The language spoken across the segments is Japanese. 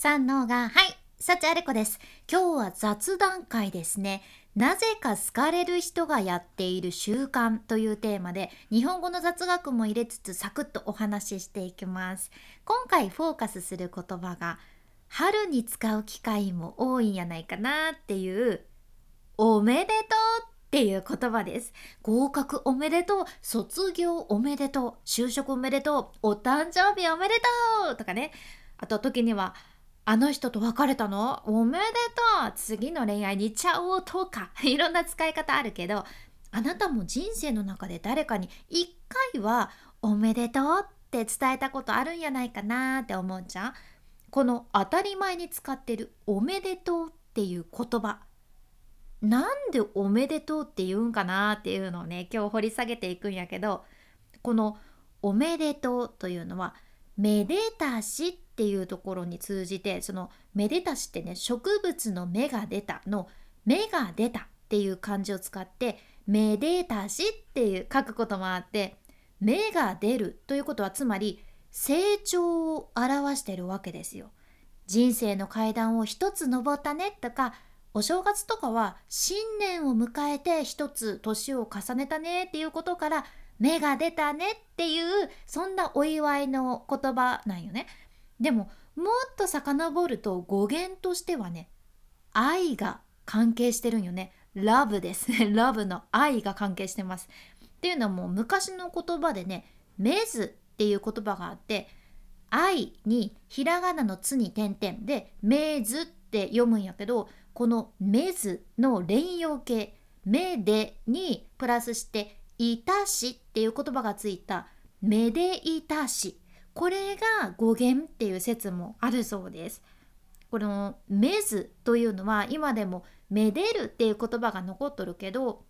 三能が、はい、幸あれ子です。今日は雑談会ですね。なぜか好かれる人がやっている習慣というテーマで、日本語の雑学も入れつつサクッとお話ししていきます。今回フォーカスする言葉が、春に使う機会も多いんやないかなっていう、おめでとうっていう言葉です。合格おめでとう、卒業おめでとう、就職おめでとう、お誕生日おめでとうとかね。あと時には、あの人と別れたの？おめでとう。次の恋愛にちゃおうとか。いろんな使い方あるけどあなたも人生の中で誰かに一回はおめでとうって伝えたことあるんやないかなって思うじゃん。この当たり前に使ってるおめでとうっていう言葉。なんでおめでとうって言うんかなっていうのをね今日掘り下げていくんやけどこのおめでとうというのはめでたしっていうところに通じてそのめでたしってね植物の芽が出たの芽が出たっていう漢字を使ってめでたしっていう書くこともあって芽が出るということはつまり成長を表してるわけですよ。人生の階段を一つ登ったねとかお正月とかは新年を迎えて一つ年を重ねたねっていうことから芽が出たねっていうそんなお祝いの言葉なんよね。でももっと遡ると語源としてはね愛が関係してるんよね。ラブです。ね ラブの愛が関係してます。っていうのはもう昔の言葉でね「めず」っていう言葉があって愛にひらがなの「つ」に点々で「めず」って読むんやけどこの「めず」の連用形「めで」にプラスしていたしっていう言葉がついためでいたしこれが語源っていう説もあるそうですこのめずというのは今でもめでるっていう言葉が残っとるけど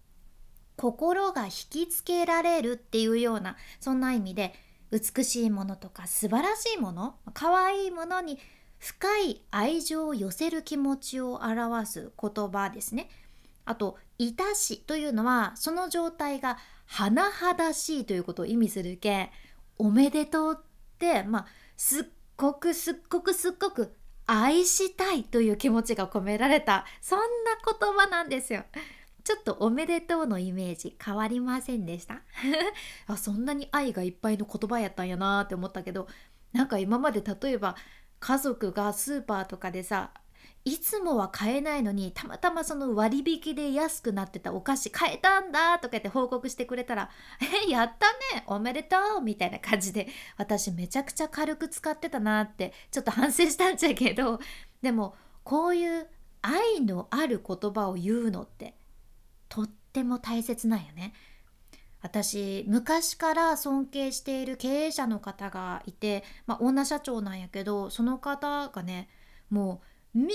心が引きつけられるっていうようなそんな意味で美しいものとか素晴らしいもの可愛いものに深い愛情を寄せる気持ちを表す言葉ですね。あと「いたし」というのはその状態が甚だしいということを意味するけおめでとうってまあすっごくすっごくすっごく愛したいという気持ちが込められたそんな言葉なんですよ。ちょっとおめでとうのイメージ変わりませんでした？あそんなに愛がいっぱいの言葉やったんやなって思ったけどなんか今まで例えば家族がスーパーとかでさいつもは買えないのにたまたまその割引で安くなってたお菓子買えたんだとか言って報告してくれたら「えやったねおめでとう」みたいな感じで私めちゃくちゃ軽く使ってたなってちょっと反省したんじゃけどでもこういう愛のある言葉を言うのってとっても大切なんよね。私昔から尊敬している経営者の方がいて、まあ、女社長なんやけどその方がねもうみん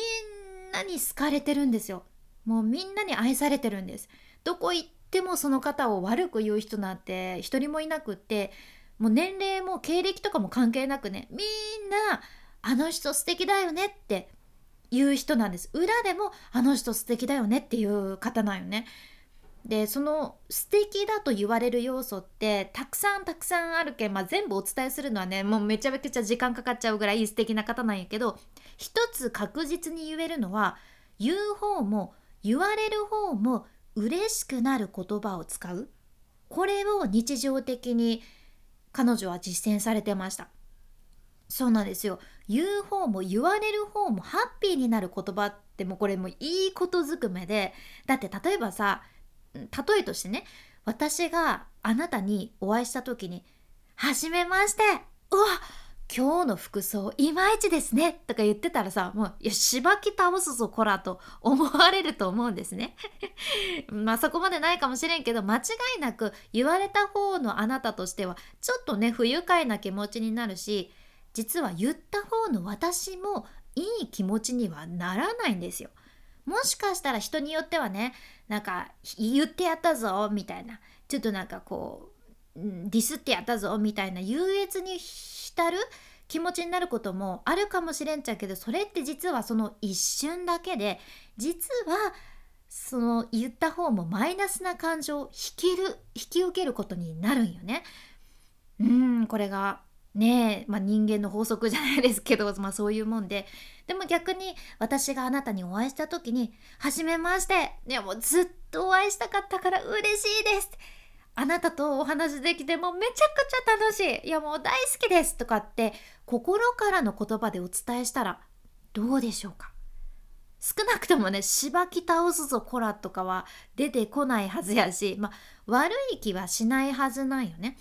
なに好かれてるんですよ。もうみんなに愛されてるんです。どこ行ってもその方を悪く言う人なんて一人もいなくってもう年齢も経歴とかも関係なくねみんなあの人素敵だよねって言う人なんです。裏でもあの人素敵だよねっていう方なんよね。でその素敵だと言われる要素ってたくさんたくさんあるけん、まあ、全部お伝えするのはねもうめちゃめちゃ時間かかっちゃうぐらい素敵な方なんやけど一つ確実に言えるのは言う方も言われる方も嬉しくなる言葉を使う。これを日常的に彼女は実践されてました。そうなんですよ。言う方も言われる方もハッピーになる言葉ってもうこれもいいことずくめでだって例えばさ例えとしてね私があなたにお会いした時に「はじめましてうわ今日の服装いまいちですね」とか言ってたらさもういやしばき倒すぞこらと思われると思うんですね。まあそこまでないかもしれんけど間違いなく言われた方のあなたとしてはちょっとね不愉快な気持ちになるし実は言った方の私もいい気持ちにはならないんですよ。もしかしたら人によってはねなんか言ってやったぞみたいなちょっとなんかこうディスってやったぞみたいな優越に浸る気持ちになることもあるかもしれんちゃうけどそれって実はその一瞬だけで実はその言った方もマイナスな感情を引きる引き受けることになるんよね。うんこれがねえ、まあ、人間の法則じゃないですけど、まあ、そういうもんで。でも逆に私があなたにお会いした時に「はじめまして。いやもうずっとお会いしたかったから嬉しいです」あなたとお話できてもめちゃくちゃ楽しい。いやもう大好きです。とかって心からの言葉でお伝えしたらどうでしょうか？少なくともね、しばき倒すぞこらとかは出てこないはずやし、まあ、悪い気はしないはずなんよね。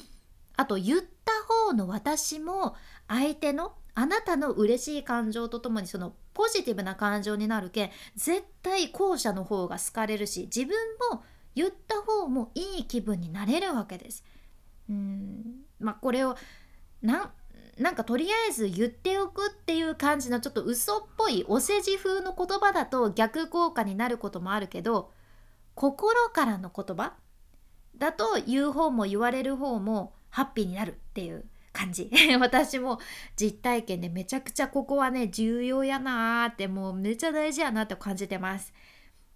あと、言った方の私も相手のあなたの嬉しい感情とともにそのポジティブな感情になるけん絶対後者の方が好かれるし自分も言った方もいい気分になれるわけです。うんまあこれをななんかとりあえず言っておくっていう感じのちょっと嘘っぽいお世辞風の言葉だと逆効果になることもあるけど心からの言葉だと言う方も言われる方もハッピーになるっていう感じ 私も実体験でめちゃくちゃここはね重要やなーってもうめっちゃ大事やなって感じてます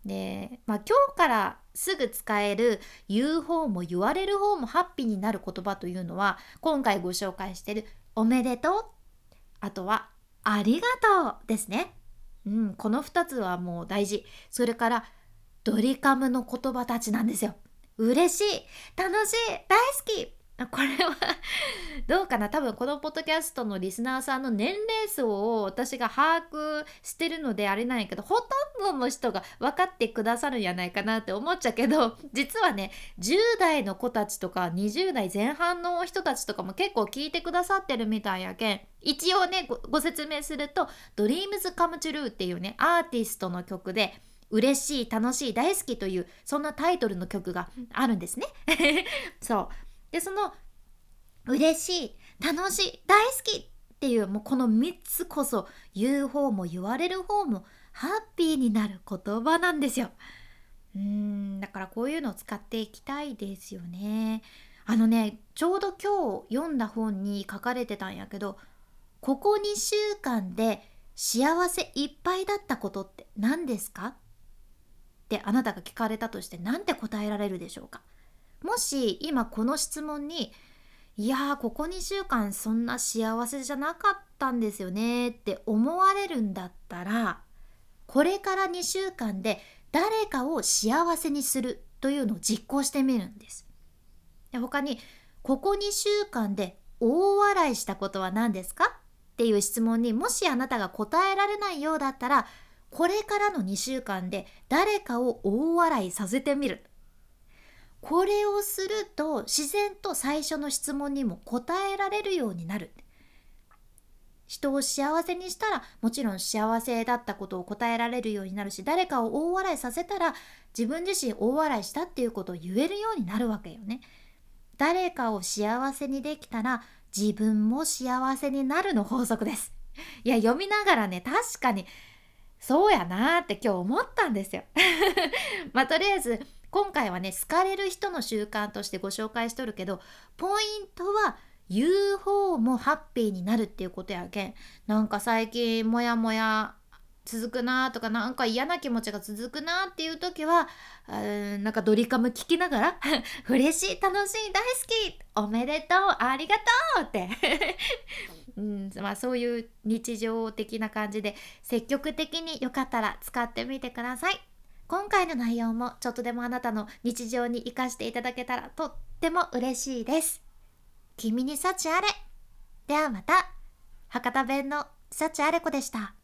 で、まあ、今日からすぐ使える言う方も言われる方もハッピーになる言葉というのは今回ご紹介してるおめでとうあとはありがとうですね。うん、この2つはもう大事。それからドリカムの言葉たちなんですよ。嬉しい楽しい大好きこれは どうかな？多分このポッドキャストのリスナーさんの年齢層を私が把握してるのであれないけどほとんどの人が分かってくださるんやないかなって思っちゃうけど 実はね10代の子たちとか20代前半の人たちとかも結構聞いてくださってるみたいやけん。一応ねご説明すると「Dreams Come True」っていうねアーティストの曲で嬉しい楽しい大好きというそんなタイトルの曲があるんですね。そう。でその嬉しい楽しい大好きっていうもうこの3つこそ言う方も言われる方もハッピーになる言葉なんですよ。うーんだからこういうのを使っていきたいですよね。あのねちょうど今日読んだ本に書かれてたんやけどここ2週間で幸せいっぱいだったことって何ですか？ってあなたが聞かれたとして何て答えられるでしょうか？もし今この質問にいやーここ2週間そんな幸せじゃなかったんですよねって思われるんだったらこれから2週間で誰かを幸せにするというのを実行してみるんです。で他にここ2週間で大笑いしたことは何ですかっていう質問にもしあなたが答えられないようだったらこれからの2週間で誰かを大笑いさせてみるこれをすると自然と最初の質問にも答えられるようになる。人を幸せにしたらもちろん幸せだったことを答えられるようになるし誰かを大笑いさせたら自分自身大笑いしたっていうことを言えるようになるわけよね。誰かを幸せにできたら自分も幸せになるの法則です。いや読みながらね確かにそうやなーって今日思ったんですよ。まあとりあえず今回はね好かれる人の習慣としてご紹介しとるけどポイントは言う方もハッピーになるっていうことやけんなんか最近モヤモヤ続くなとかなんか嫌な気持ちが続くなっていう時はなんかドリカム聞きながら 嬉しい楽しい大好きおめでとうありがとうって うんまあ、そういう日常的な感じで積極的によかったら使ってみてください。今回の内容もちょっとでもあなたの日常に活かしていただけたらとっても嬉しいです。君に幸あれ。ではまた。博多弁の幸あれ子でした。